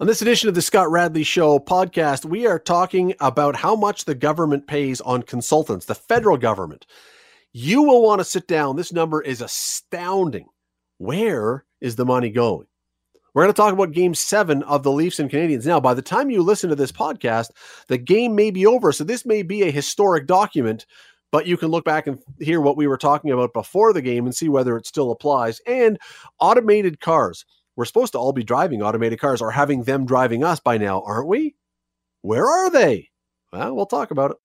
On this edition of the Scott Radley Show podcast, we are talking about how much the government pays on consultants, the federal government. You will want to sit down. This number is astounding. Where is the money going? We're going to talk about game seven of the Leafs and Canadiens. Now, by the time you listen to this podcast, the game may be over. So, this may be a historic document, but you can look back and hear what we were talking about before the game and see whether it still applies. And automated cars. We're supposed to all be driving automated cars or having them driving us by now, aren't we? Where are they? Well, we'll talk about it.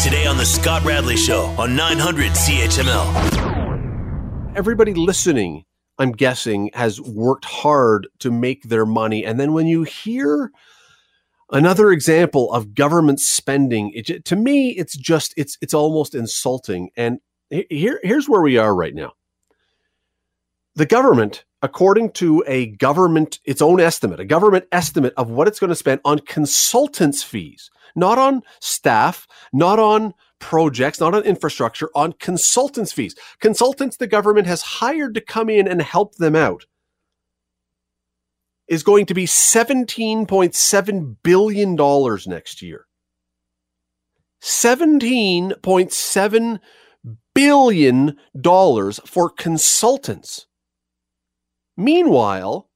Today on The Scott Radley Show on 900 CHML. Everybody listening, I'm guessing, has worked hard to make their money. And then when you hear another example of government spending, it, to me, it's just, it's, it's almost insulting. And here, here's where we are right now. The government according to a government, its own estimate, a government estimate of what it's going to spend on consultants' fees, not on staff, not on projects, not on infrastructure, on consultants' fees. Consultants the government has hired to come in and help them out is going to be $17.7 billion next year. $17.7 billion for consultants. Meanwhile,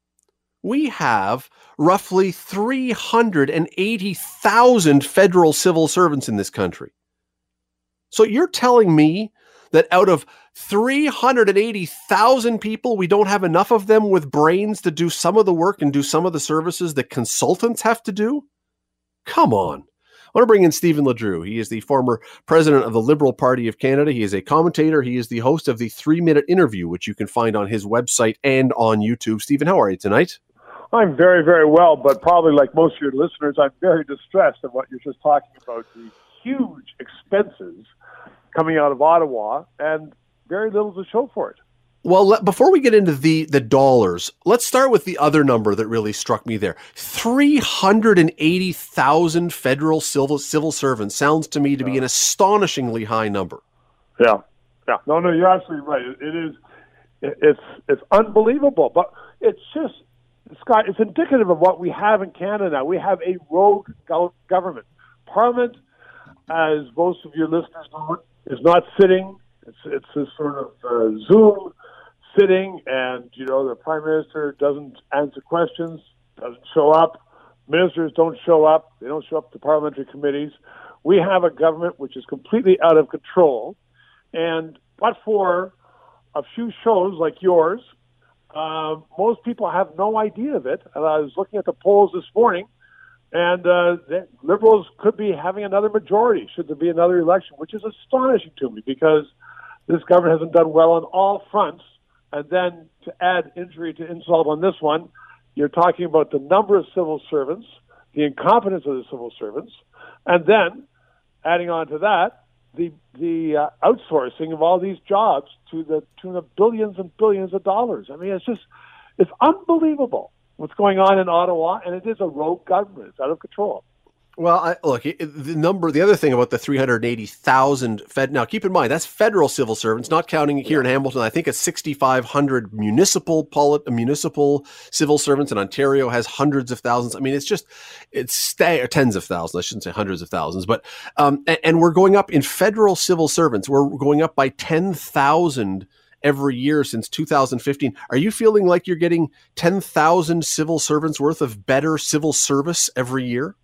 we have roughly 380,000 federal civil servants in this country. So you're telling me that out of 380,000 people, we don't have enough of them with brains to do some of the work and do some of the services that consultants have to do? Come on. I want to bring in Stephen LeDrew. He is the former president of the Liberal Party of Canada. He is a commentator. He is the host of the three minute interview, which you can find on his website and on YouTube. Stephen, how are you tonight? I'm very, very well, but probably like most of your listeners, I'm very distressed at what you're just talking about the huge expenses coming out of Ottawa and very little to show for it. Well, let, before we get into the the dollars, let's start with the other number that really struck me there. 380,000 federal civil civil servants sounds to me to be an astonishingly high number. Yeah. Yeah. No, no, you're absolutely right. It is it's it's unbelievable, but it's just Scott, it's indicative of what we have in Canada. We have a rogue government. Parliament, as most of your listeners know, is not sitting. It's it's a sort of uh, Zoom sitting and, you know, the prime minister doesn't answer questions, doesn't show up. Ministers don't show up. They don't show up to parliamentary committees. We have a government which is completely out of control. And but for a few shows like yours, uh, most people have no idea of it. And I was looking at the polls this morning, and uh, the Liberals could be having another majority should there be another election, which is astonishing to me because this government hasn't done well on all fronts and then to add injury to insult on this one, you're talking about the number of civil servants, the incompetence of the civil servants, and then adding on to that, the the uh, outsourcing of all these jobs to the tune of billions and billions of dollars. I mean, it's just it's unbelievable what's going on in Ottawa, and it is a rogue government. It's out of control. Well, I, look, the number, the other thing about the 380,000 Fed, now keep in mind, that's federal civil servants, not counting here yeah. in Hamilton. I think it's 6,500 municipal, polit, municipal civil servants, and Ontario has hundreds of thousands. I mean, it's just, it's stay, tens of thousands. I shouldn't say hundreds of thousands, but, um, and, and we're going up in federal civil servants. We're going up by 10,000 every year since 2015. Are you feeling like you're getting 10,000 civil servants worth of better civil service every year?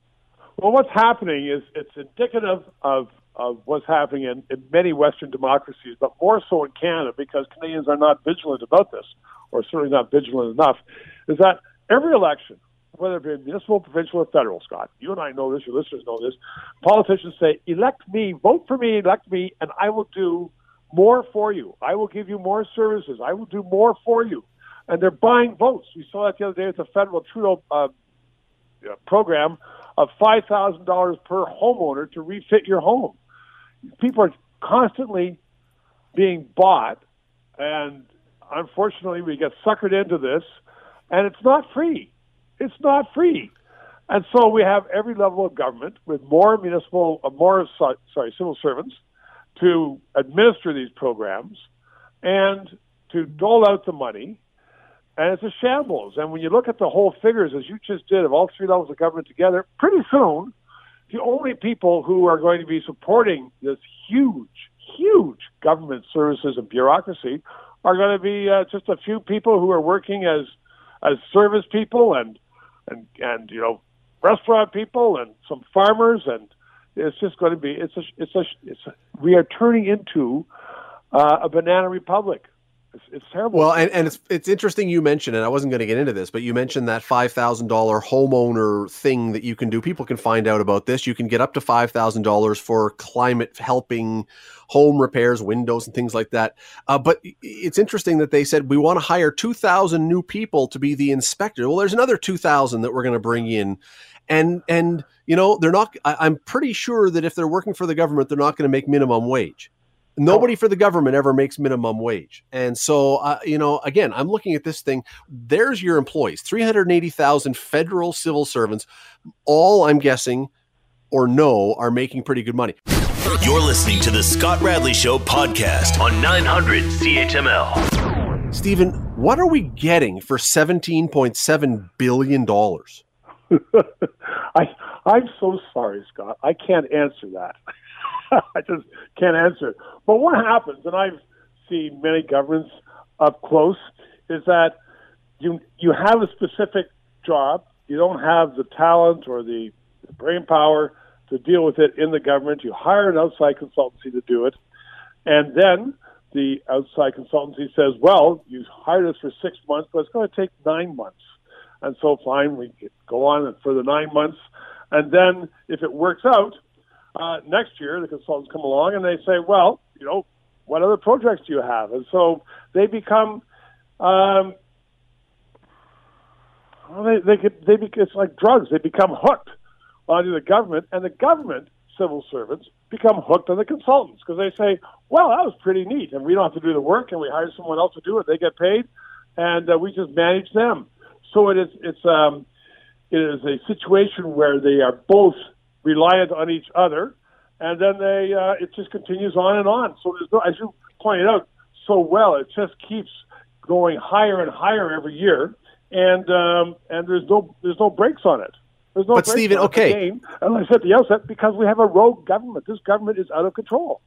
Well, what's happening is it's indicative of, of what's happening in, in many Western democracies, but more so in Canada because Canadians are not vigilant about this, or certainly not vigilant enough, is that every election, whether it be municipal, provincial, or federal, Scott, you and I know this, your listeners know this, politicians say, elect me, vote for me, elect me, and I will do more for you. I will give you more services. I will do more for you. And they're buying votes. We saw that the other day at the federal Trudeau uh, program of $5,000 per homeowner to refit your home. People are constantly being bought, and unfortunately, we get suckered into this, and it's not free. It's not free. And so we have every level of government with more municipal, uh, more sorry, civil servants to administer these programs and to dole out the money and it's a shambles. And when you look at the whole figures, as you just did, of all three levels of government together, pretty soon, the only people who are going to be supporting this huge, huge government services and bureaucracy are going to be uh, just a few people who are working as as service people and and and you know restaurant people and some farmers and it's just going to be it's a it's a it's a, we are turning into uh, a banana republic it's, it's terrible. Well, and, and it's it's interesting you mentioned, and I wasn't going to get into this, but you mentioned that five thousand dollar homeowner thing that you can do. People can find out about this. You can get up to five thousand dollars for climate helping home repairs, windows, and things like that. Uh, but it's interesting that they said we want to hire two thousand new people to be the inspector. Well, there's another two thousand that we're going to bring in, and and you know they're not. I, I'm pretty sure that if they're working for the government, they're not going to make minimum wage. Nobody for the government ever makes minimum wage. And so, uh, you know, again, I'm looking at this thing. There's your employees 380,000 federal civil servants. All I'm guessing or no are making pretty good money. You're listening to the Scott Radley Show podcast on 900 CHML. Stephen, what are we getting for $17.7 billion? I, I'm so sorry, Scott. I can't answer that. I just can't answer it. But what happens, and I've seen many governments up close, is that you you have a specific job. You don't have the talent or the, the brain power to deal with it in the government. You hire an outside consultancy to do it, and then the outside consultancy says, "Well, you hired us for six months, but it's going to take nine months." And so, fine, we go on for the nine months, and then if it works out, uh, next year the consultants come along and they say, well, you know, what other projects do you have? And so they become, um, well, they they get, they be, it's like drugs. They become hooked onto the government, and the government civil servants become hooked on the consultants because they say, well, that was pretty neat, and we don't have to do the work, and we hire someone else to do it. They get paid, and uh, we just manage them. So it is it's um, it is a situation where they are both reliant on each other, and then they uh, it just continues on and on. So there's no, as you pointed out so well, it just keeps going higher and higher every year, and um, and there's no there's no brakes on it. There's no but Stephen, okay, game. and I said at the outset because we have a rogue government. This government is out of control.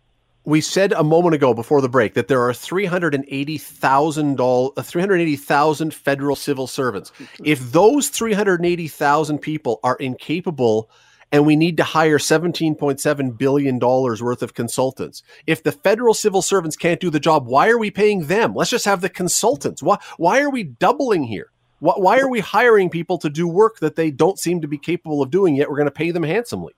We said a moment ago before the break that there are 380,000 uh, 380,000 federal civil servants. If those 380,000 people are incapable and we need to hire $17.7 billion worth of consultants. If the federal civil servants can't do the job, why are we paying them? Let's just have the consultants. Why, why are we doubling here? Why, why are we hiring people to do work that they don't seem to be capable of doing yet? We're going to pay them handsomely.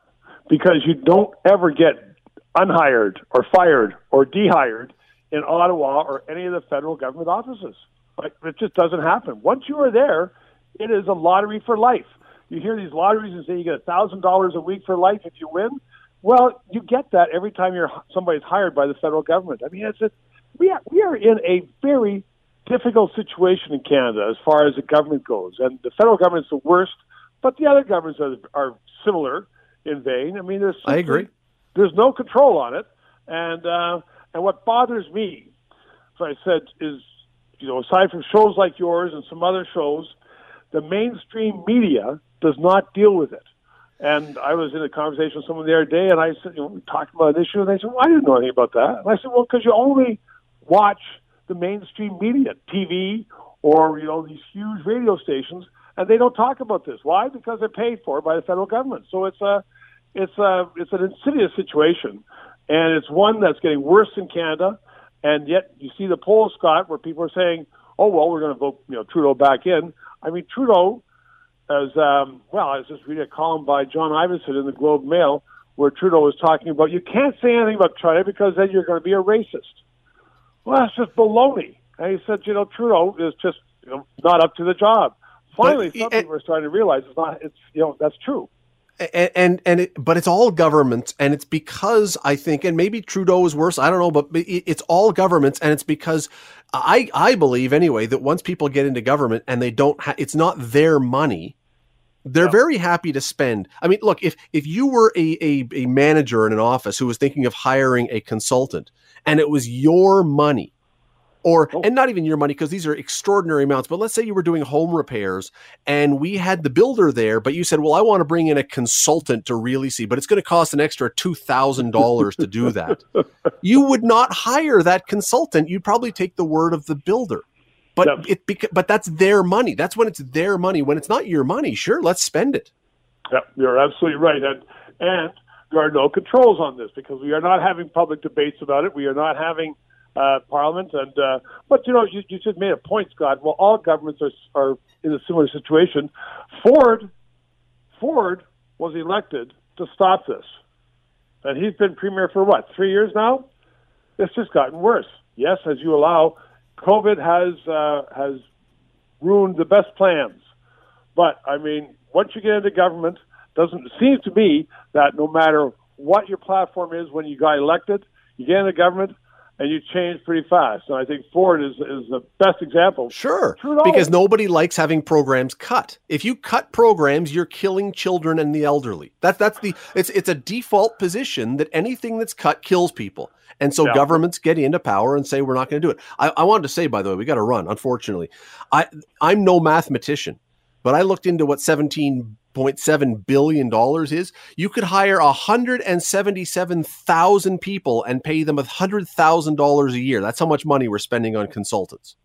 Because you don't ever get unhired or fired or dehired in Ottawa or any of the federal government offices. Like, it just doesn't happen. Once you are there, it is a lottery for life you hear these lotteries and say you get a thousand dollars a week for life if you win. Well, you get that every time you're somebody's hired by the federal government. I mean, it's a, we are, we are in a very difficult situation in Canada as far as the government goes, and the federal government's the worst, but the other governments are, are similar in vein. I mean, there's I agree. There's no control on it, and uh, and what bothers me, as I said, is you know aside from shows like yours and some other shows, the mainstream media does not deal with it. And I was in a conversation with someone the other day, and I said, you know, we talked about an issue, and they said, well, I didn't know anything about that. And I said, well, because you only watch the mainstream media, TV, or, you know, these huge radio stations, and they don't talk about this. Why? Because they're paid for by the federal government. So it's a, it's a, it's an insidious situation, and it's one that's getting worse in Canada. And yet, you see the polls, Scott, where people are saying, "Oh well, we're going to vote, you know, Trudeau back in." I mean, Trudeau as um, well. I was just reading a column by John Ibbitson in the Globe Mail where Trudeau was talking about you can't say anything about China because then you're going to be a racist. Well, that's just baloney. And he said, you know, Trudeau is just you know, not up to the job. Finally, but, people are starting to realize it's not. It's you know that's true and and, and it, but it's all governments, and it's because i think and maybe trudeau is worse i don't know but it's all governments and it's because i i believe anyway that once people get into government and they don't ha- it's not their money they're yeah. very happy to spend i mean look if if you were a, a a manager in an office who was thinking of hiring a consultant and it was your money or oh. and not even your money because these are extraordinary amounts but let's say you were doing home repairs and we had the builder there but you said well i want to bring in a consultant to really see but it's going to cost an extra $2000 to do that. You would not hire that consultant. You'd probably take the word of the builder. But it but that's their money. That's when it's their money. When it's not your money sure let's spend it. Yeah you're absolutely right. And and there are no controls on this because we are not having public debates about it. We are not having uh, Parliament. And uh, but you know, you, you just made a point, Scott. Well, all governments are are in a similar situation. Ford, Ford was elected to stop this, and he's been premier for what three years now. It's just gotten worse. Yes, as you allow, COVID has uh, has ruined the best plans. But I mean, once you get into government, doesn't seem to me that no matter what your platform is when you got elected, you get into government, and you change pretty fast. And I think Ford is is the best example. Sure, because nobody likes having programs cut. If you cut programs, you're killing children and the elderly. That's that's the it's it's a default position that anything that's cut kills people. And so yeah. governments get into power and say we're not going to do it. I, I wanted to say, by the way, we got to run. Unfortunately, I I'm no mathematician, but I looked into what 17 $1.7 billion is, you could hire 177,000 people and pay them $100,000 a year. That's how much money we're spending on consultants.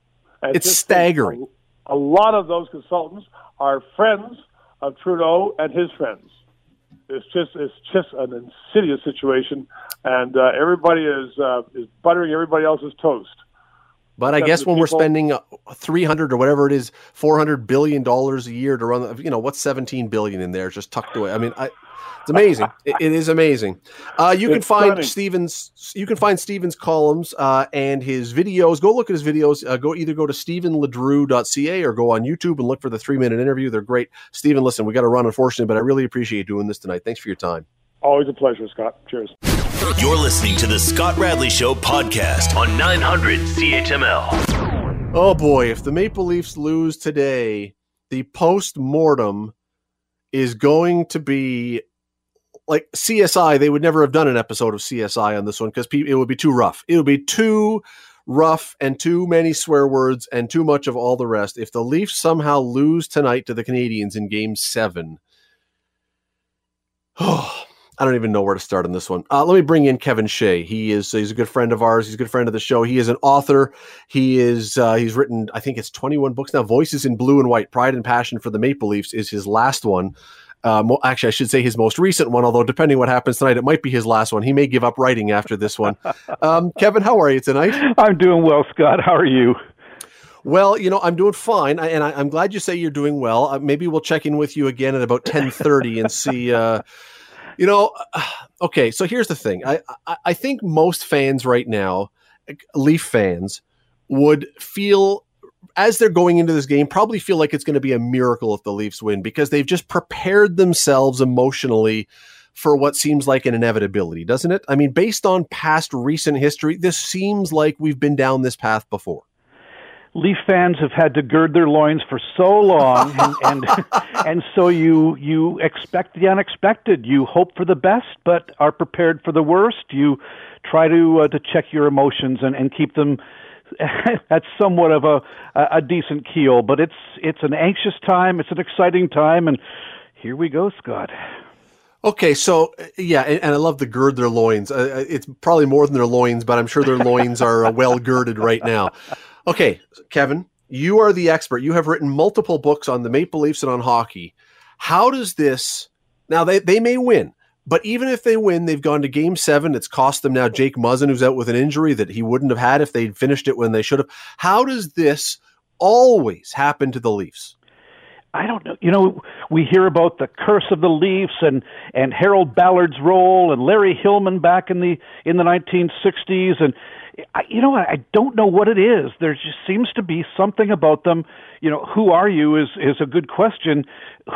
And it's staggering. A, a lot of those consultants are friends of Trudeau and his friends. It's just it's just an insidious situation, and uh, everybody is uh, is buttering everybody else's toast. But I guess when people, we're spending uh, 300 or whatever it is, 400 billion dollars a year to run, you know, what's 17 billion in there just tucked away. I mean, I, it's amazing. it, it is amazing. Uh, you it's can find stunning. Stevens. You can find Stevens columns uh, and his videos. Go look at his videos. Uh, go either go to stephenledrew.ca or go on YouTube and look for the three minute interview. They're great. Stephen, listen, we got to run unfortunately, but I really appreciate you doing this tonight. Thanks for your time. Always a pleasure, Scott. Cheers. You're listening to the Scott Radley Show podcast on 900 CHML. Oh boy, if the Maple Leafs lose today, the post mortem is going to be like CSI. They would never have done an episode of CSI on this one because it would be too rough. It would be too rough and too many swear words and too much of all the rest. If the Leafs somehow lose tonight to the Canadiens in game seven, oh, I don't even know where to start on this one. Uh, let me bring in Kevin Shea. He is he's a good friend of ours. He's a good friend of the show. He is an author. He is uh, he's written I think it's 21 books now. Voices in Blue and White, Pride and Passion for the Maple Leafs is his last one. Um, actually, I should say his most recent one. Although depending what happens tonight, it might be his last one. He may give up writing after this one. Um, Kevin, how are you tonight? I'm doing well, Scott. How are you? Well, you know, I'm doing fine, and I, am glad you say you're doing well. Uh, maybe we'll check in with you again at about 10:30 and see uh, you know, okay. So here's the thing. I, I, I think most fans right now, Leaf fans, would feel as they're going into this game, probably feel like it's going to be a miracle if the Leafs win because they've just prepared themselves emotionally for what seems like an inevitability, doesn't it? I mean, based on past recent history, this seems like we've been down this path before. Leaf fans have had to gird their loins for so long, and and, and so you you expect the unexpected. You hope for the best, but are prepared for the worst. You try to uh, to check your emotions and, and keep them at somewhat of a a decent keel. But it's it's an anxious time. It's an exciting time, and here we go, Scott. Okay, so yeah, and, and, I love the gird their loins. Uh, uh it's probably more than their loins, but I'm sure their loins are uh, well girded right now. Okay, Kevin, you are the expert. You have written multiple books on the Maple Leafs and on hockey. How does this now they, they may win, but even if they win, they've gone to game seven. It's cost them now Jake Muzzin, who's out with an injury that he wouldn't have had if they'd finished it when they should have. How does this always happen to the Leafs? I don't know. You know, we hear about the curse of the Leafs and and Harold Ballard's role and Larry Hillman back in the in the 1960s and I, you know, I don't know what it is. There just seems to be something about them. You know, who are you is is a good question.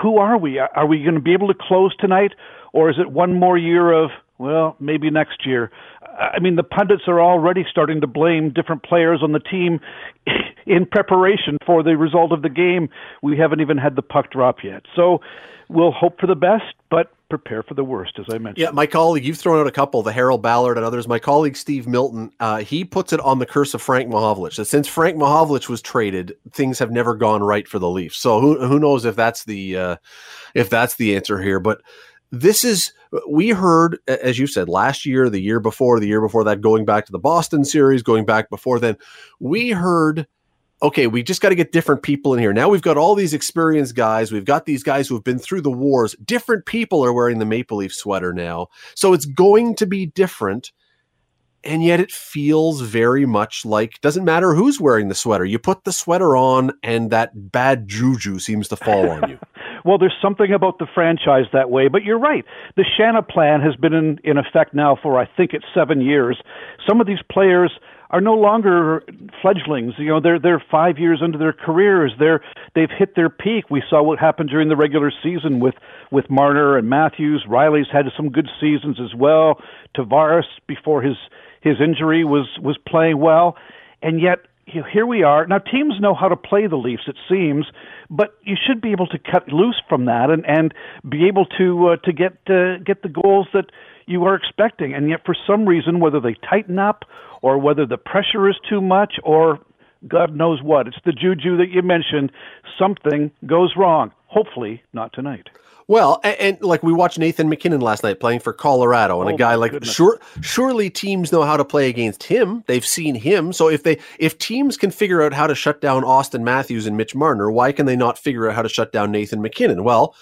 Who are we? Are we going to be able to close tonight, or is it one more year of well, maybe next year? I mean, the pundits are already starting to blame different players on the team in preparation for the result of the game. We haven't even had the puck drop yet, so we'll hope for the best. But prepare for the worst, as I mentioned. Yeah, my colleague, you've thrown out a couple, the Harold Ballard and others. My colleague Steve Milton, uh, he puts it on the curse of Frank Mahovlich. That since Frank Mahovlich was traded, things have never gone right for the Leafs. So who who knows if that's the uh, if that's the answer here? But this is we heard, as you said, last year, the year before, the year before that, going back to the Boston series, going back before then, we heard okay, we just got to get different people in here. Now we've got all these experienced guys. We've got these guys who have been through the wars. Different people are wearing the Maple Leaf sweater now. So it's going to be different. And yet it feels very much like doesn't matter who's wearing the sweater. You put the sweater on and that bad juju seems to fall on you. well, there's something about the franchise that way, but you're right. The Shanahan plan has been in, in effect now for I think it's 7 years. Some of these players are no longer fledglings. You know, they're they're five years into their careers. They're they've hit their peak. We saw what happened during the regular season with with Marner and Matthews. Rielly's had some good seasons as well. Tavares before his his injury was was playing well, and yet here we are. Now teams know how to play the Leafs, it seems, but you should be able to cut loose from that and and be able to uh, to get uh, get the goals that you are expecting. And yet, for some reason, whether they tighten up or whether the pressure is too much or God knows what, it's the juju that you mentioned, something goes wrong. Hopefully, not tonight. Well, and, and, like we watched Nathan MacKinnon last night playing for Colorado, and oh, a guy like sure, surely teams know how to play against him. They've seen him, so if they if teams can figure out how to shut down Auston Matthews and Mitch Marner, why can they not figure out how to shut down Nathan MacKinnon? Well,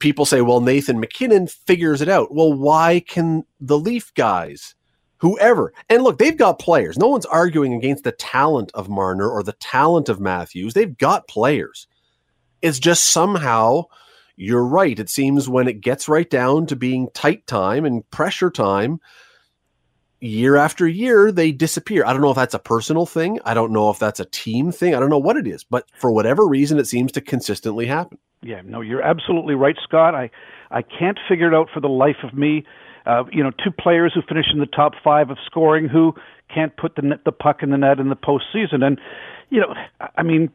people say, well, Nathan MacKinnon figures it out. Well, why can the Leaf guys? whoever. And look, they've got players. No one's arguing against the talent of Marner or the talent of Matthews. They've got players. It's just somehow you're right. It seems when it gets right down to being tight time and pressure time, year after year, they disappear. I don't know if that's a personal thing. I don't know if that's a team thing. I don't know what it is, but for whatever reason, it seems to consistently happen. Yeah, no, you're absolutely right, Scott. I, I can't figure it out for the life of me. Uh, you know, two players who finish in the top five of scoring who can't put the net, the puck in the net in the postseason. And you know, I mean,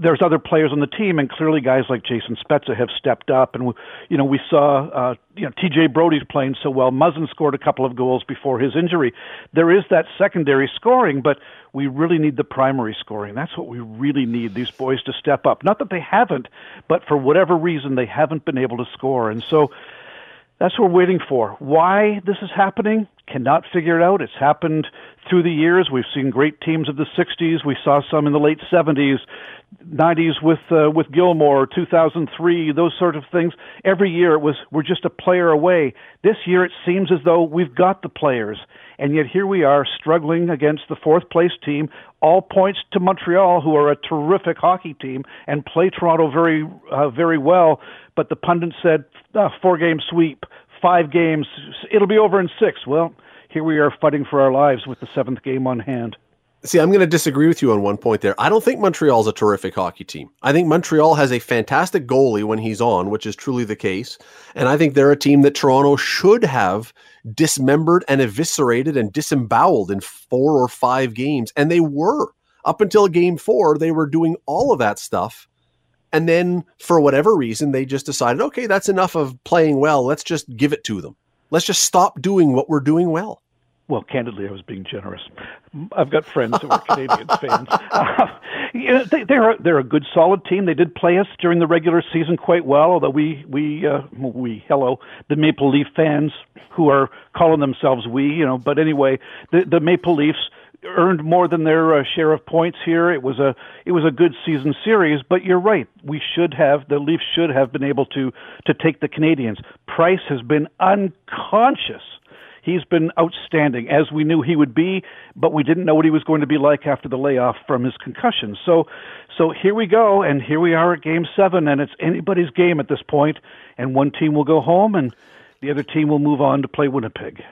there's other players on the team, and clearly guys like Jason Spezza have stepped up. And you know, we saw uh, you know T.J. Brodie's playing so well. Muzzin scored a couple of goals before his injury. There is that secondary scoring, but we really need the primary scoring. That's what we really need these boys to step up. Not that they haven't, but for whatever reason they haven't been able to score. And so that's what we're waiting for. Why this is happening, cannot figure it out. It's happened through the years. We've seen great teams of the 60s. We saw some in the late 70s, 90s with uh, with Gilmour, 2003, those sort of things. Every year it was we're just a player away. This year it seems as though we've got the players, and yet here we are struggling against the fourth place team. All points to Montreal, who are a terrific hockey team and play Toronto very uh, very well. But the pundit said uh, four game sweep, five games, it'll be over in six. Well, here we are fighting for our lives with the seventh game on hand. See, I'm going to disagree with you on one point there. I don't think Montreal's a terrific hockey team. I think Montreal has a fantastic goalie when he's on, which is truly the case. And I think they're a team that Toronto should have dismembered and eviscerated and disemboweled in four or five games. And they were. Up until game four, they were doing all of that stuff. And then, for whatever reason, they just decided, okay, that's enough of playing well. Let's just give it to them. Let's just stop doing what we're doing well well, candidly, I was being generous. I've got friends who are Canadiens fans. Uh, you know, they, they're they're a good, solid team. They did play us during the regular season quite well. Although we we uh, we hello the Maple Leaf fans who are calling themselves we, you know. But anyway, the the Maple Leafs earned more than their uh, share of points here. It was a it was a good season series, but you're right. We should have the Leafs should have been able to to take the Canadiens. Price has been unconscious He's been outstanding, as we knew he would be, but we didn't know what he was going to be like after the layoff from his concussion. So, so here we go, and here we are at Game Seven, and it's anybody's game at this point. And one team will go home, and the other team will move on to play Winnipeg.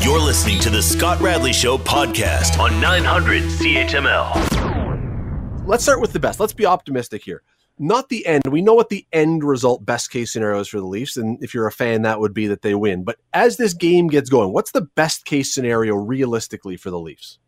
You're listening to the Scott Radley Show podcast on 900 CHML. Let's start with the best. Let's be optimistic here not the end. We know what the end result, best case scenario is for the Leafs. And if you're a fan, that would be that they win. But as this game gets going, what's the best case scenario realistically for the Leafs?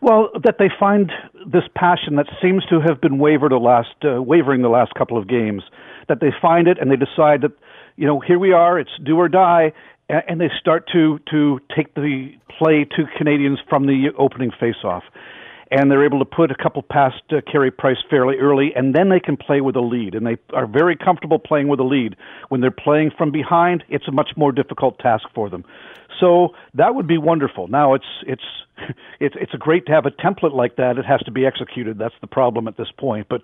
Well, that they find this passion that seems to have been wavered the last uh, wavering the last couple of games. That they find it and they decide that you know here we are, it's do or die, and they start to to take the play to Canadiens from the opening faceoff and they're able to put a couple past uh, Carey Price fairly early, and then they can play with a lead, and they are very comfortable playing with a lead. When they're playing from behind, it's a much more difficult task for them. So that would be wonderful. Now it's it's it's it's great to have a template like that. It has to be executed. That's the problem at this point. But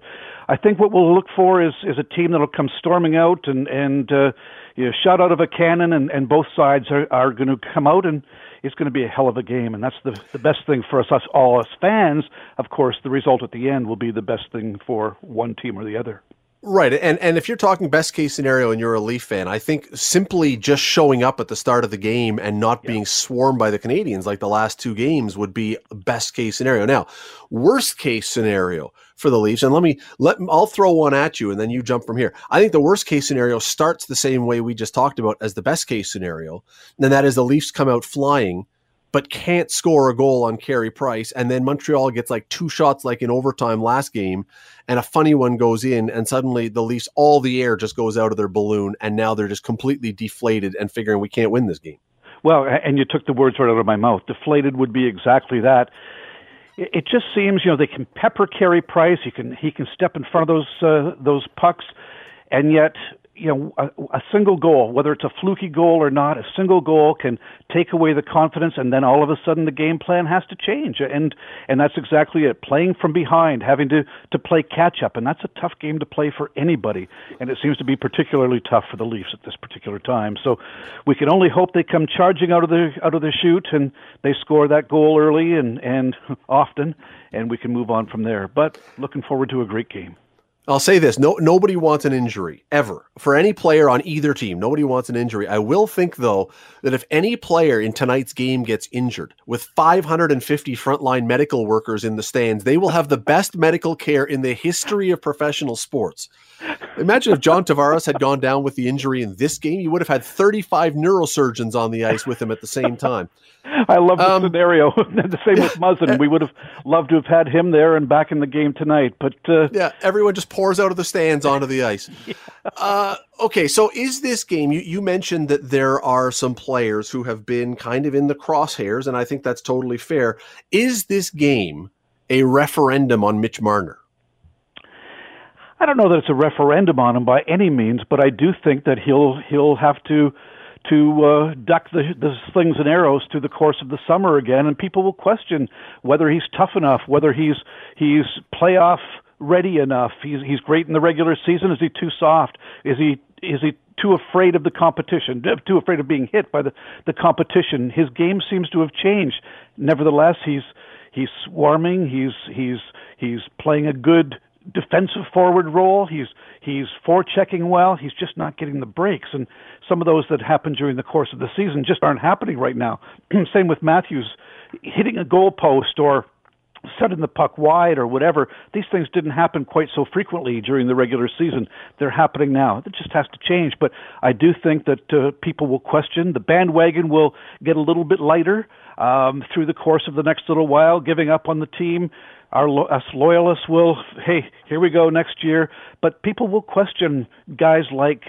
I think what we'll look for is is a team that'll come storming out and and uh, you know, shot out of a cannon, and and both sides are are going to come out and it's going to be a hell of a game, and that's the the best thing for us, us all as fans. Of course, the result at the end will be the best thing for one team or the other. Right. And and if you're talking best case scenario and you're a Leaf fan, I think simply just showing up at the start of the game and not yeah. being swarmed by the Canadiens like the last two games would be best case scenario. Now, worst case scenario for the Leafs, and let me let I'll throw one at you and then you jump from here. I think the worst case scenario starts the same way we just talked about as the best case scenario, and that is the Leafs come out flying but can't score a goal on Carey Price. And then Montreal gets like two shots like in overtime last game, and a funny one goes in, and suddenly the Leafs, all the air just goes out of their balloon, and now they're just completely deflated and figuring we can't win this game. Well, and you took the words right out of my mouth. Deflated would be exactly that. It just seems, you know, they can pepper Carey Price. He can he can step in front of those uh, those pucks, and yet you know, a, a, single goal, whether it's a fluky goal or not, a single goal can take away the confidence, and then all of a sudden the game plan has to change, and and that's exactly it. Playing from behind, having to to play catch up, and that's a tough game to play for anybody, and it seems to be particularly tough for the Leafs at this particular time. So we can only hope they come charging out of the out of the chute and they score that goal early and and often, and we can move on from there. But looking forward to a great game. I'll say this: no, nobody wants an injury ever for any player on either team. Nobody wants an injury. I will think though that if any player in tonight's game gets injured, with 550 frontline medical workers in the stands, they will have the best medical care in the history of professional sports. Imagine if John Tavares had gone down with the injury in this game, you would have had 35 neurosurgeons on the ice with him at the same time. I love the um, scenario. the same with Muzzin. We would have loved to have had him there and back in the game tonight. But uh, yeah, everyone just pours out of the stands onto the ice. yeah. uh, okay, so is this game? You, you mentioned that there are some players who have been kind of in the crosshairs, and I think that's totally fair. Is this game a referendum on Mitch Marner? I don't know that it's a referendum on him by any means, but I do think that he'll he'll have to to uh, duck the, the slings and arrows through the course of the summer again, and people will question whether he's tough enough, whether he's he's playoff ready enough. He's he's great in the regular season. Is he too soft? Is he is he too afraid of the competition? Too afraid of being hit by the the competition? His game seems to have changed. Nevertheless, he's he's swarming. He's he's he's playing a good defensive forward role. He's he's forechecking well. He's just not getting the breaks, and some of those that happened during the course of the season just aren't happening right now. Same with Matthews hitting a goalpost or setting the puck wide or whatever. These things didn't happen quite so frequently during the regular season. They're happening now. It just has to change. But I do think that uh, people will question. The bandwagon will get a little bit lighter um, through the course of the next little while, giving up on the team our us loyalists will hey here we go next year but people will question guys like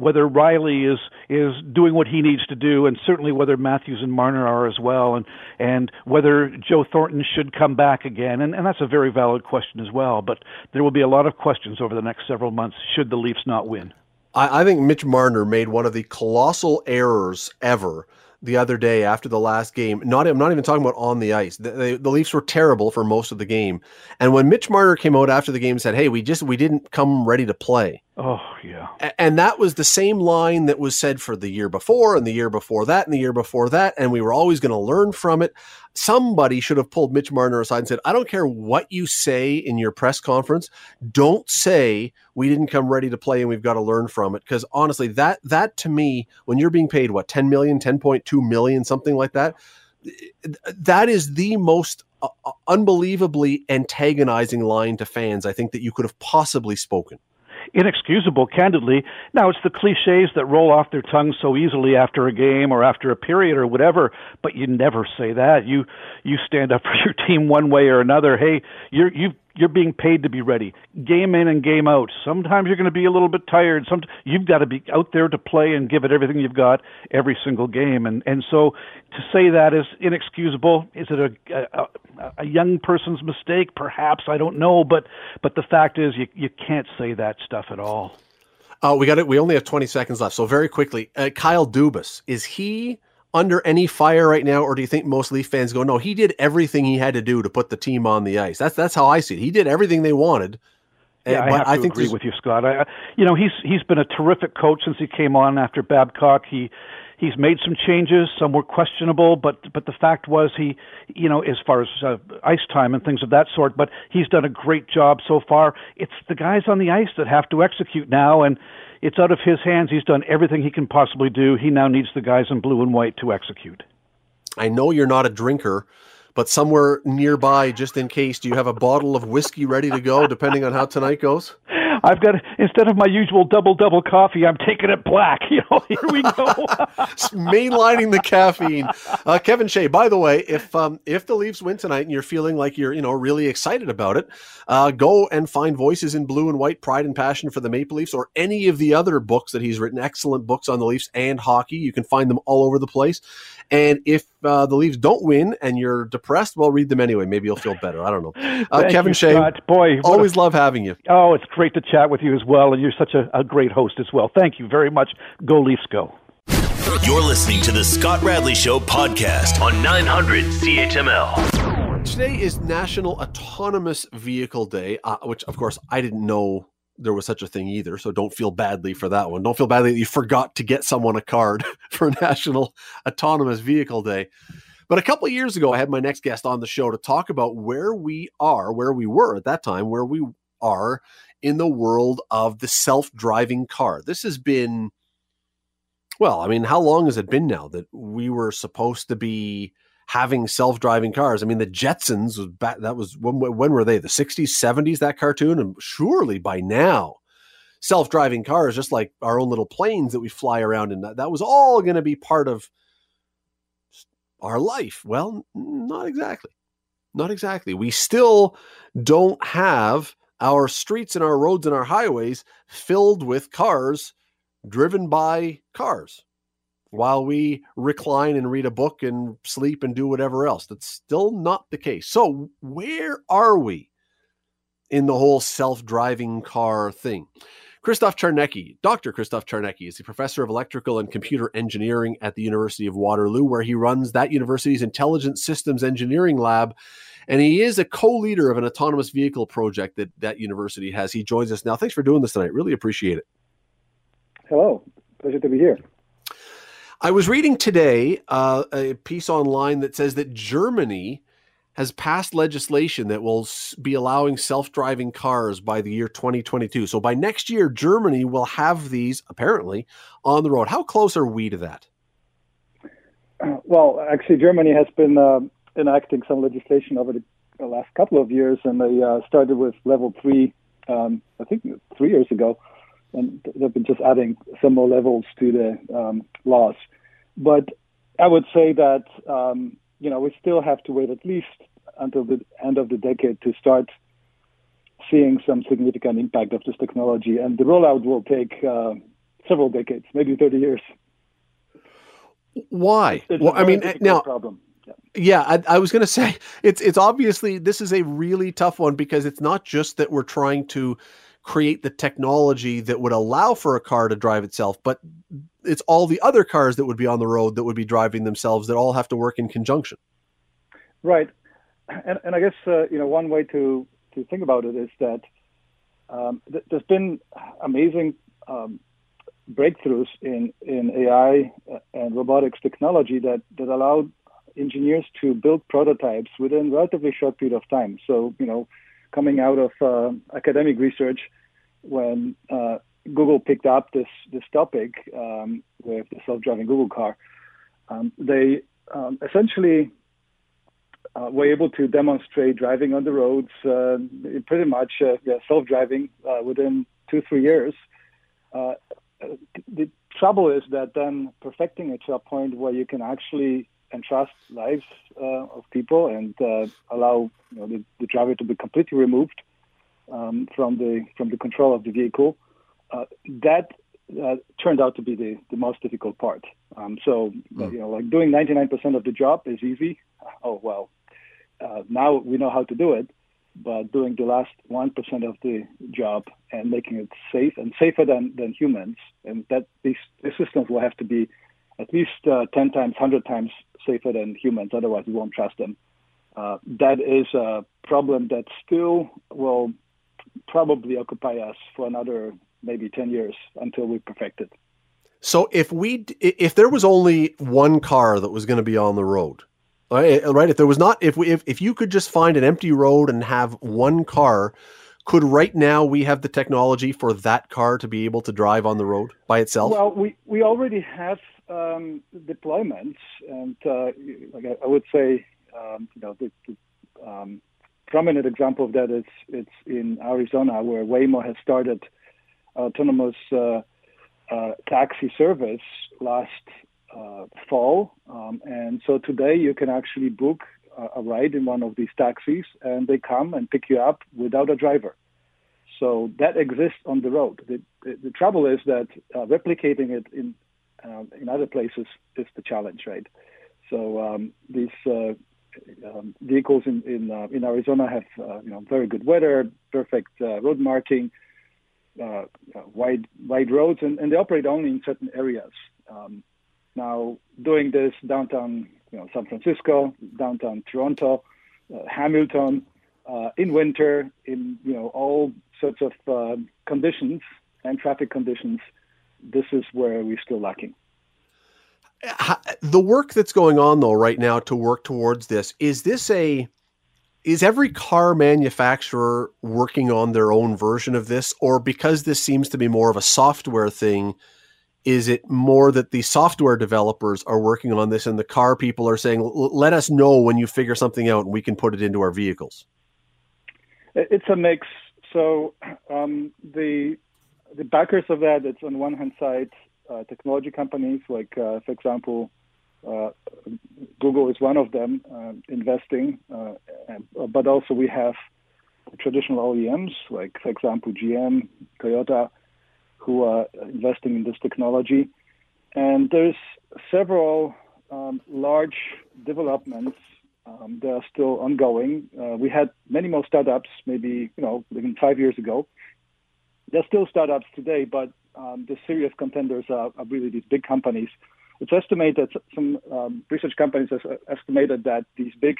whether Rielly is is doing what he needs to do, and certainly whether Matthews and Marner are as well, and and whether Joe Thornton should come back again, and, and that's a very valid question as well. But there will be a lot of questions over the next several months should the Leafs not win. I, I think Mitch Marner made one of the colossal errors ever the other day after the last game. Not I'm not even talking about on the ice. The, the, the, Leafs were terrible for most of the game. And when Mitch Marner came out after the game and said, "Hey, we just we didn't come ready to play." Oh, yeah. And that was the same line that was said for the year before and the year before that and the year before that and we were always going to learn from it. Somebody should have pulled Mitch Marner aside and said, "I don't care what you say in your press conference. Don't say we didn't come ready to play and we've got to learn from it." Because honestly, that that to me, when you're being paid what 10 million, 10.2 million, something like that, that is the most uh, unbelievably antagonizing line to fans I think that you could have possibly spoken inexcusable, candidly. Now, it's the cliches that roll off their tongues so easily after a game or after a period or whatever, but you never say that. You you stand up for your team one way or another. Hey, you're you've you're being paid to be ready, game in and game out. Sometimes you're going to be a little bit tired. Some you've got to be out there to play and give it everything you've got every single game. And and so to say that is inexcusable. Is it a a, a young person's mistake? Perhaps I don't know, but but the fact is you you can't say that stuff at all. Uh, we got it. We only have 20 seconds left. So very quickly, uh, Kyle Dubas, is he under any fire right now, or do you think most Leaf fans go, no, he did everything he had to do to put the team on the ice? That's that's how I see it. He did everything they wanted. Yeah, I have to I think agree with you, Scott. I, you know, he's he's been a terrific coach since he came on after Babcock. He he's made some changes. Some were questionable, but but the fact was he, you know, as far as uh, ice time and things of that sort. But he's done a great job so far. It's the guys on the ice that have to execute now, and it's out of his hands. He's done everything he can possibly do. He now needs the guys in blue and white to execute. I know you're not a drinker, but somewhere nearby, just in case, do you have a bottle of whiskey ready to go, depending on how tonight goes? I've got instead of my usual double double coffee, I'm taking it black. You know, here we go. Mainlining the caffeine. Uh, Kevin Shea. By the way, if um, if the Leafs win tonight and you're feeling like you're you know really excited about it, uh, go and find Voices in Blue and White: Pride and Passion for the Maple Leafs, or any of the other books that he's written. Excellent books on the Leafs and hockey. You can find them all over the place. And if uh, the Leafs don't win and you're depressed, well, read them anyway. Maybe you'll feel better. I don't know. Uh, Kevin you, Shea, Scott. boy, always a, love having you. Oh, it's great to chat with you as well, and you're such a, a great host as well. Thank you very much. Go Leafs, go. You're listening to the Scott Radley Show podcast on 900 CHML. Today is National Autonomous Vehicle Day, uh, which, of course, I didn't know there was such a thing either. So don't feel badly for that one. Don't feel badly that you forgot to get someone a card for National Autonomous Vehicle Day. But a couple years ago, I had my next guest on the show to talk about where we are, where we were at that time, where we are in the world of the self driving car. This has been, well, I mean, how long has it been now that we were supposed to be having self-driving cars. I mean, the Jetsons was back. That was when, when were they? The 60s, 70s. That cartoon, and surely by now, self-driving cars, just like our own little planes that we fly around in, that, that was all going to be part of our life. Well, not exactly. Not exactly. We still don't have our streets and our roads and our highways filled with cars driven by cars while we recline and read a book and sleep and do whatever else. That's still not the case. So, where are we in the whole self driving car thing? Krzysztof Czarnecki, Dr. Christoph Czarnecki, is a professor of electrical and computer engineering at the University of Waterloo, where he runs that university's Intelligent Systems Engineering Lab. And he is a co leader of an autonomous vehicle project that that university has. He joins us now. Thanks for doing this tonight. Really appreciate it. Hello. Pleasure to be here. I was reading today uh, a piece online that says that Germany has passed legislation that will be allowing self-driving cars by the year 2022. So by next year, Germany will have these apparently on the road. How close are we to that? Well, actually, Germany has been uh, enacting some legislation over the, the, last couple of years, and they uh, started with level three, um, I think, three years ago and they've been just adding some more levels to the um, laws. But I would say that um, you know we still have to wait at least until the end of the decade to start seeing some significant impact of this technology, and the rollout will take uh, several decades, maybe 30 years. Why? It's well, I mean, now problem. Yeah, I, I was going to say it's it's obviously this is a really tough one because it's not just that we're trying to create the technology that would allow for a car to drive itself, but it's all the other cars that would be on the road that would be driving themselves that all have to work in conjunction. Right, and, and I guess uh, you know one way to to think about it is that um, th- there's been amazing um, breakthroughs in in AI and robotics technology that that allowed engineers to build prototypes within relatively short period of time. So you know coming out of uh, academic research when uh, Google picked up this this topic um, with the self-driving Google car. Um, they um, essentially uh, were able to demonstrate driving on the roads uh, pretty much uh, yeah, self-driving uh, within two three years. The trouble is that then perfecting it to a point where you can actually entrust lives uh, of people and uh, allow you know, the, the, driver to be completely removed um, from the from the control of the vehicle. Uh, that uh, turned out to be the, the most difficult part. Um, so mm. you know, like doing 99% of the job is easy. Oh well, uh, now we know how to do it. But doing the last one percent of the job and making it safe and safer than, than humans, and that these, these systems will have to be at least uh, 10 times, 100 times safer than humans. Otherwise, we won't trust them. Uh, that is a problem that still will probably occupy us for another maybe 10 years until we perfect it. So if we if there was only one car that was going to be on the road, right? If there was not if we if, if you could just find an empty road and have one car, could right now we have the technology for that car to be able to drive on the road by itself? Well, we we already have um, deployments, and uh, like I, I, would say, um, you know, the, the um, prominent example of that is it's in Arizona where Waymo has started autonomous uh, uh, taxi service last uh, fall, um, and so today you can actually book a ride in one of these taxis, and they come and pick you up without a driver. So that exists on the road. The, the, the trouble is that uh, replicating it in um, in other places is the challenge, right? So um, these uh, um, vehicles in in, uh, in Arizona have uh, you know very good weather, perfect uh, road marking, uh, wide wide roads, and, and, they operate only in certain areas. Um, now, doing this downtown, you know, San Francisco, downtown Toronto, Hamilton, in winter, in you know all sorts of conditions and traffic conditions this is where we're still lacking. The work that's going on though right now to work towards this is this a is every car manufacturer working on their own version of this? Or because this seems to be more of a software thing is it more that the software developers are working on this and the car people are saying let us know when you figure something out and we can put it into our vehicles it's a mix. So um, the the backers of that, it's on one hand side, uh, technology companies like, uh, for example, uh, Google is one of them uh, investing, uh, and, but also we have traditional OEMs like, for example, GM, Toyota, who are investing in this technology. And there's several um, large developments um, that are still ongoing. Uh, we had many more startups, maybe you know, even five years ago, they're still startups today, but um, the serious contenders are, are, really these big companies. It's estimated some um, research companies have estimated that these big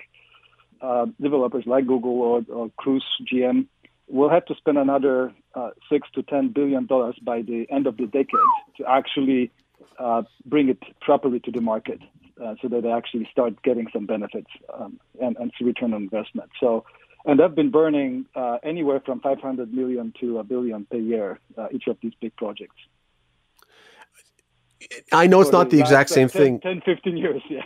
uh, developers like Google or, or, Cruise GM will have to spend another uh, six to ten billion dollars by the end of the decade to actually uh, bring it properly to the market, uh, so that they actually start getting some benefits um, and, and return on investment. So and they've been burning uh, anywhere from 500 million to a billion per year, uh, each of these big projects. I know it's not the exact same 10, thing. 10, 15 years, yeah.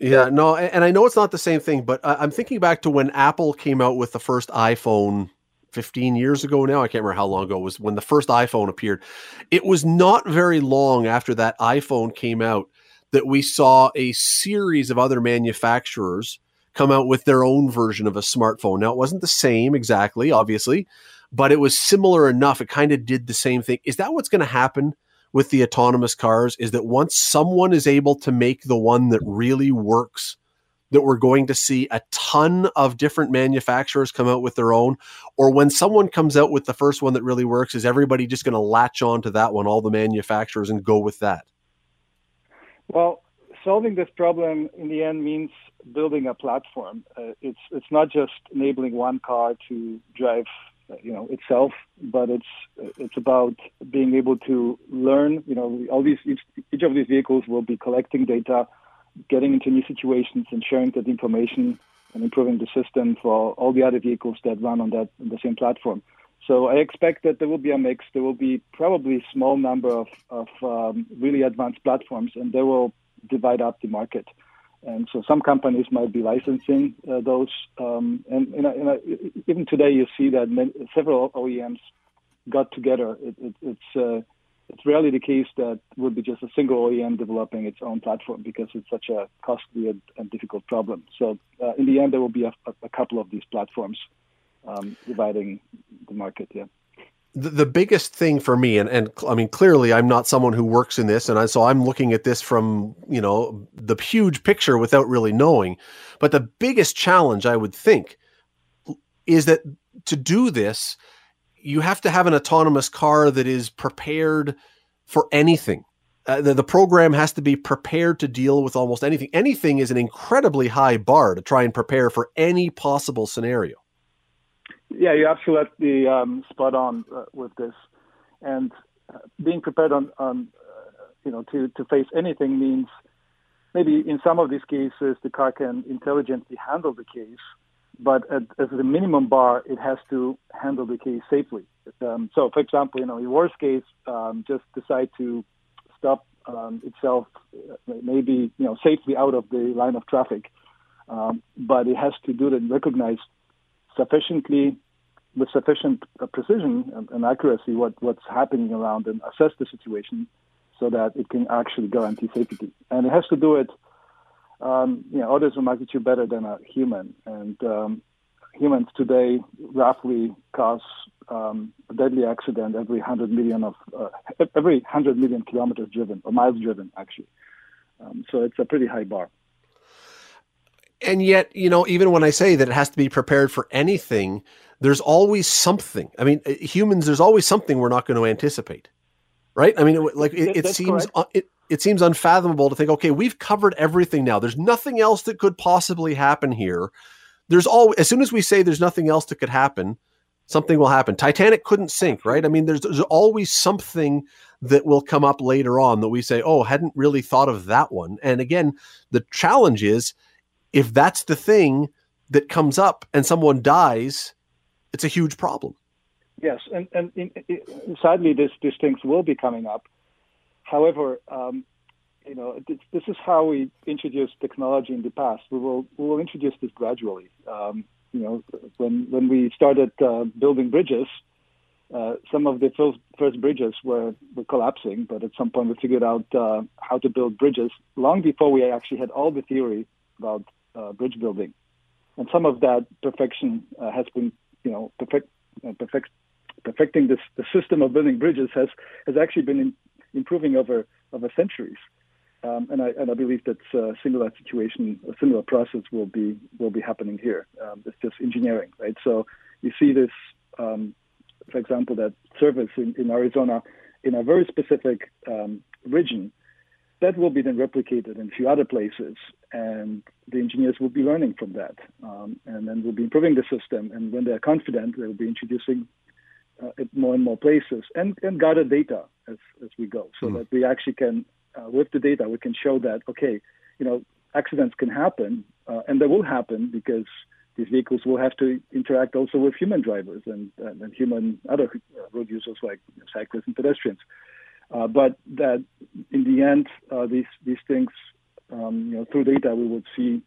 Yeah, no, and I know it's not the same thing, but I'm thinking back to when Apple came out with the first iPhone 15 years ago now. I can't remember how long ago it was when the first iPhone appeared. It was not very long after that iPhone came out that we saw a series of other manufacturers come out with their own version of a smartphone. Now, it wasn't the same exactly, obviously, but it was similar enough. It kind of did the same thing. Is that what's going to happen with the autonomous cars? Is that once someone is able to make the one that really works, that we're going to see a ton of different manufacturers come out with their own? Or when someone comes out with the first one that really works, is everybody just going to latch on to that one, all the manufacturers, and go with that? Well, solving this problem in the end means building a platform. Uh, it's it's not just enabling one car to drive, uh, you know, itself, but it's it's about being able to learn. You know, all these each, each of these vehicles will be collecting data, getting into new situations, and sharing that information and improving the system for all the other vehicles that run on that on the same platform. So I expect that there will be a mix. There will be probably small number of, of um, really advanced platforms, and they will divide up the market. And so some companies might be licensing uh, those. Um, and, even today, you see that many, several OEMs got together. It, it, it's uh, it's rarely the case that would be just a single OEM developing its own platform because it's such a costly and, and difficult problem. So uh, in the end, there will be a, a couple of these platforms um, dividing the market. Yeah. The, the biggest thing for me, and, and I mean, clearly, I'm not someone who works in this, and I, so I'm looking at this from you know the huge picture without really knowing. But the biggest challenge, I would think, is that to do this, you have to have an autonomous car that is prepared for anything. Uh, the, the program has to be prepared to deal with almost anything. Anything is an incredibly high bar to try and prepare for any possible scenario. Yeah, you're absolutely um, spot on uh, with this. And uh, being prepared on, on uh, you know, to, to face anything means maybe in some of these cases the car can intelligently handle the case but at, as a minimum bar, it has to handle the case safely. Um, so, for example, you know, in worst case, um, just decide to stop um, itself, uh, maybe you know, safely out of the line of traffic, um, but it has to do it and recognize sufficiently, with sufficient uh, precision and, accuracy, what what's happening around and assess the situation, so that it can actually guarantee safety. And it has to do it um, you know, orders of magnitude better than a human. And um, humans today roughly cause um, a deadly accident every 100 million of uh, every 100 million kilometers driven or miles driven, actually. Um, so it's a pretty high bar. And yet, you know, even when I say that it has to be prepared for anything, there's always something. I mean, uh, humans, there's always something we're not going to anticipate, right? I mean, like it, it seems it, it seems unfathomable to think, okay, we've covered everything now. There's nothing else that could possibly happen here. There's all as soon as we say there's nothing else that could happen, something will happen. Titanic couldn't sink, right? I mean, there's, there's always something that will come up later on that we say, oh, hadn't really thought of that one. And again, the challenge is if that's the thing that comes up and someone dies, it's a huge problem. Yes, and and in, sadly, this these things will be coming up. However, um, you know, this, this, is how we introduced technology in the past. We will we will introduce this gradually. Um, you know, when when we started uh, building bridges, uh, some of the first, first bridges were, were collapsing, but at some point we figured out uh, how to build bridges long before we actually had all the theory about uh, bridge building. And some of that perfection uh, has been, you know, perfect, uh, perfect, perfecting this the system of building bridges has has actually been in, improving over over centuries. Um, and I and I believe that a similar situation, a similar process will be will be happening here. Um, it's just engineering, right? So you see this, um, for example, that service in, in Arizona in a very specific um, region that will be then replicated in a few other places, and the engineers will be learning from that, um, and then we'll be improving the system. And when they're confident, they will be introducing uh, at more and more places and, and gather data as, as we go so mm. that we actually can, uh, with the data, we can show that, okay, you know, accidents can happen uh, and they will happen because these vehicles will have to interact also with human drivers and, and, and human other uh, road users like you know, cyclists and pedestrians. Uh, but that in the end, uh, these, these things, um, you know, through data, we would see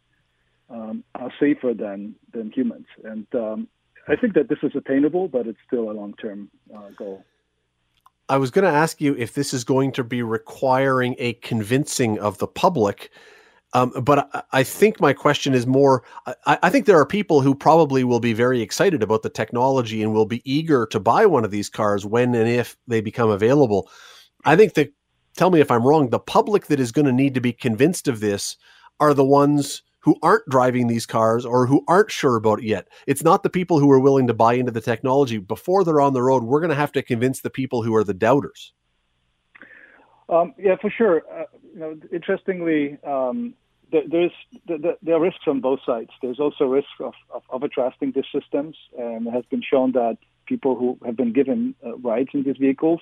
um, are safer than, than humans. And um, I think that this is attainable, but it's still a long term uh, goal. I was going to ask you if this is going to be requiring a convincing of the public. Um, but I, I, think my question is more I, I, think there are people who probably will be very excited about the technology and will be eager to buy one of these cars when and if they become available. I think that, tell me if I'm wrong, the public that is going to need to be convinced of this are the ones who aren't driving these cars or who aren't sure about it yet. It's not the people who are willing to buy into the technology before they're on the road. We're going to have to convince the people who are the doubters. Um, yeah, for sure. Uh, you know, interestingly, um, there's there are risks on both sides. There's also risk of, of overtrusting these systems, and it has been shown that people who have been given uh, rides in these vehicles,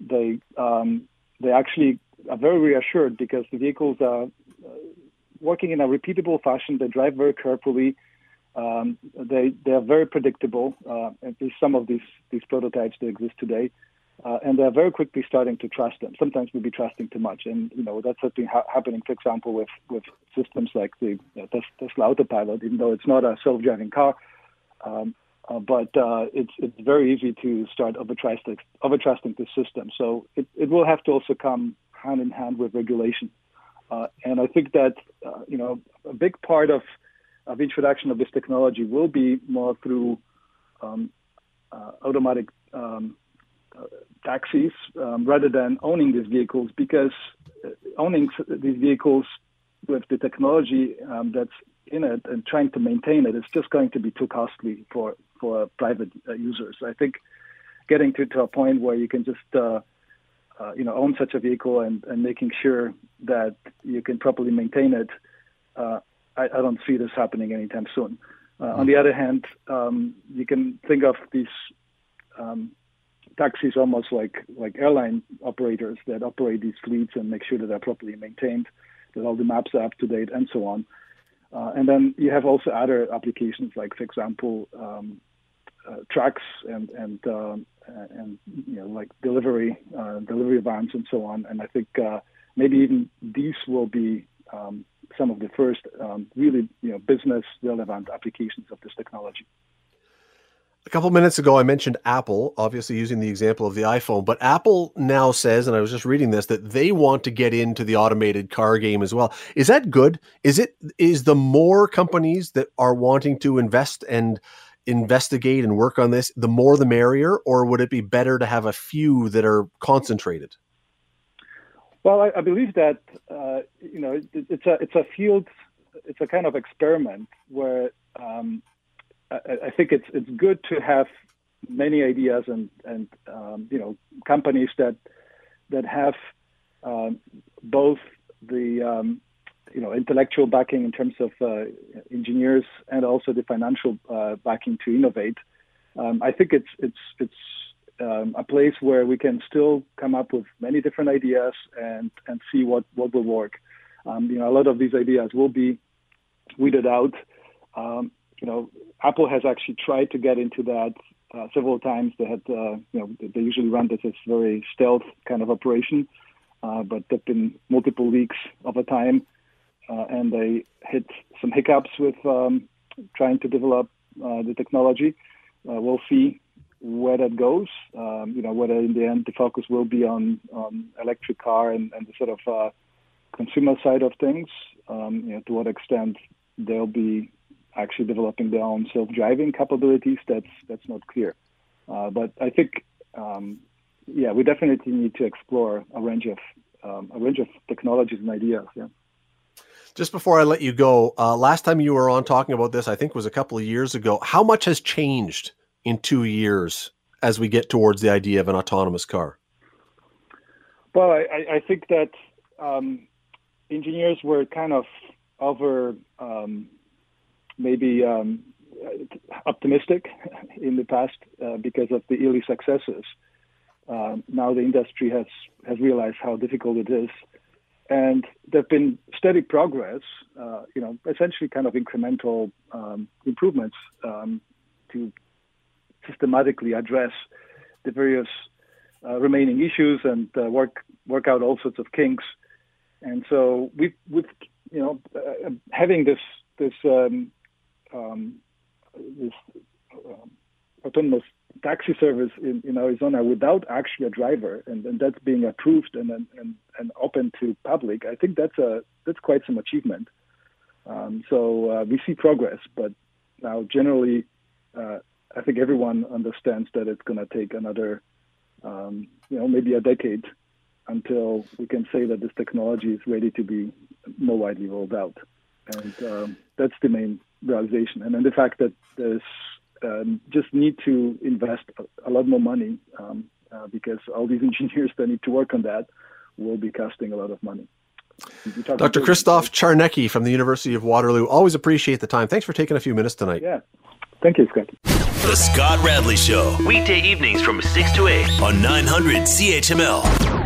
they um, they actually are very reassured because the vehicles are uh, working in a repeatable fashion. They drive very carefully. Um, they they are very predictable. Uh, at least some of these these prototypes that exist today, uh, and they're very quickly starting to trust them. Sometimes we'll be trusting too much, and you know that's ha- happening. For example, with with systems like the uh, Tesla Autopilot, even though it's not a self-driving car. Um, uh, but uh, it's it's very easy to start overtrusting overtrusting the system. So it, it will have to also come hand in hand with regulation. Uh, and I think that uh, you know a big part of of introduction of this technology will be more through um, uh, automatic um, taxis um, rather than owning these vehicles because owning these vehicles with the technology um, that's in it and trying to maintain it is just going to be too costly for for private uh, users. I think getting to, to a point where you can just uh, uh, you know own such a vehicle and, and making sure that you can properly maintain it, uh, I, I, don't see this happening anytime soon. Mm-hmm. On the other hand, um, you can think of these um, taxis almost like like airline operators that operate these fleets and make sure that they're properly maintained, that all the maps are up to date, and so on. Uh, and then you have also other applications like, for example, um, uh, trucks and and um, and you know like delivery uh, delivery vans and so on. And I think uh, maybe even these will be um, some of the first um, really you know business relevant applications of this technology. A couple minutes ago, I mentioned Apple, obviously using the example of the iPhone, but Apple now says, and I was just reading this, that they want to get into the automated car game as well. Is that good? Is it is the more companies that are wanting to invest and investigate and work on this, the more the merrier, or would it be better to have a few that are concentrated? Well, I, I believe that uh, you know it, it's a it's a field, it's a kind of experiment where um, I, think it's it's good to have many ideas and and um, you know companies that that have um, both the um, you know intellectual backing in terms of uh, engineers and also the financial uh, backing to innovate. Um, I think it's it's it's um, a place where we can still come up with many different ideas and and see what what will work. Um, you know, a lot of these ideas will be weeded out. Um, you know, Apple has actually tried to get into that uh, several times. They had, uh, you know, they usually run this as very stealth kind of operation, uh, but there've been multiple leaks over time, uh, and they hit some hiccups with um, trying to develop uh, the technology. Uh, we'll see where that goes. Um, you know, whether in the end the focus will be on, on electric car and, and the sort of consumer side of things. Um, you know, to what extent they'll be actually developing their own self-driving capabilities. That's that's not clear. Uh, but I think, um, yeah, we definitely need to explore a range of um, a range of technologies and ideas. Yeah. Just before I let you go, uh, last time you were on talking about this, I think was a couple of years ago. How much has changed in two years as we get towards the idea of an autonomous car? Well, I, I think that um, engineers were kind of over um, maybe um, optimistic in the past uh, because of the early successes. Uh, now the industry has has realized how difficult it is, and there've been steady progress. Uh, you know, essentially kind of incremental um, improvements um, to systematically address the various uh, remaining issues and uh, work work out all sorts of kinks. And so we with you know uh, having this this um, um, this um, autonomous taxi service in, in Arizona without actually a driver, and, and that's being approved and, and and open to public. I think that's a that's quite some achievement. Um, so uh, we see progress, but now generally uh, I think everyone understands that it's going to take another, um, you know, maybe a decade until we can say that this technology is ready to be more widely rolled out. And um, that's the main realization. And then the fact that there's um, just need to invest a, a lot more money um, uh, because all these engineers that need to work on that will be costing a lot of money. Dr. Krzysztof Czarnecki from the University of Waterloo. Always appreciate the time. Thanks for taking a few minutes tonight. Yeah. Thank you, Scott. The Scott Radley Show. Weekday evenings from 6 to 8 on 900 CHML.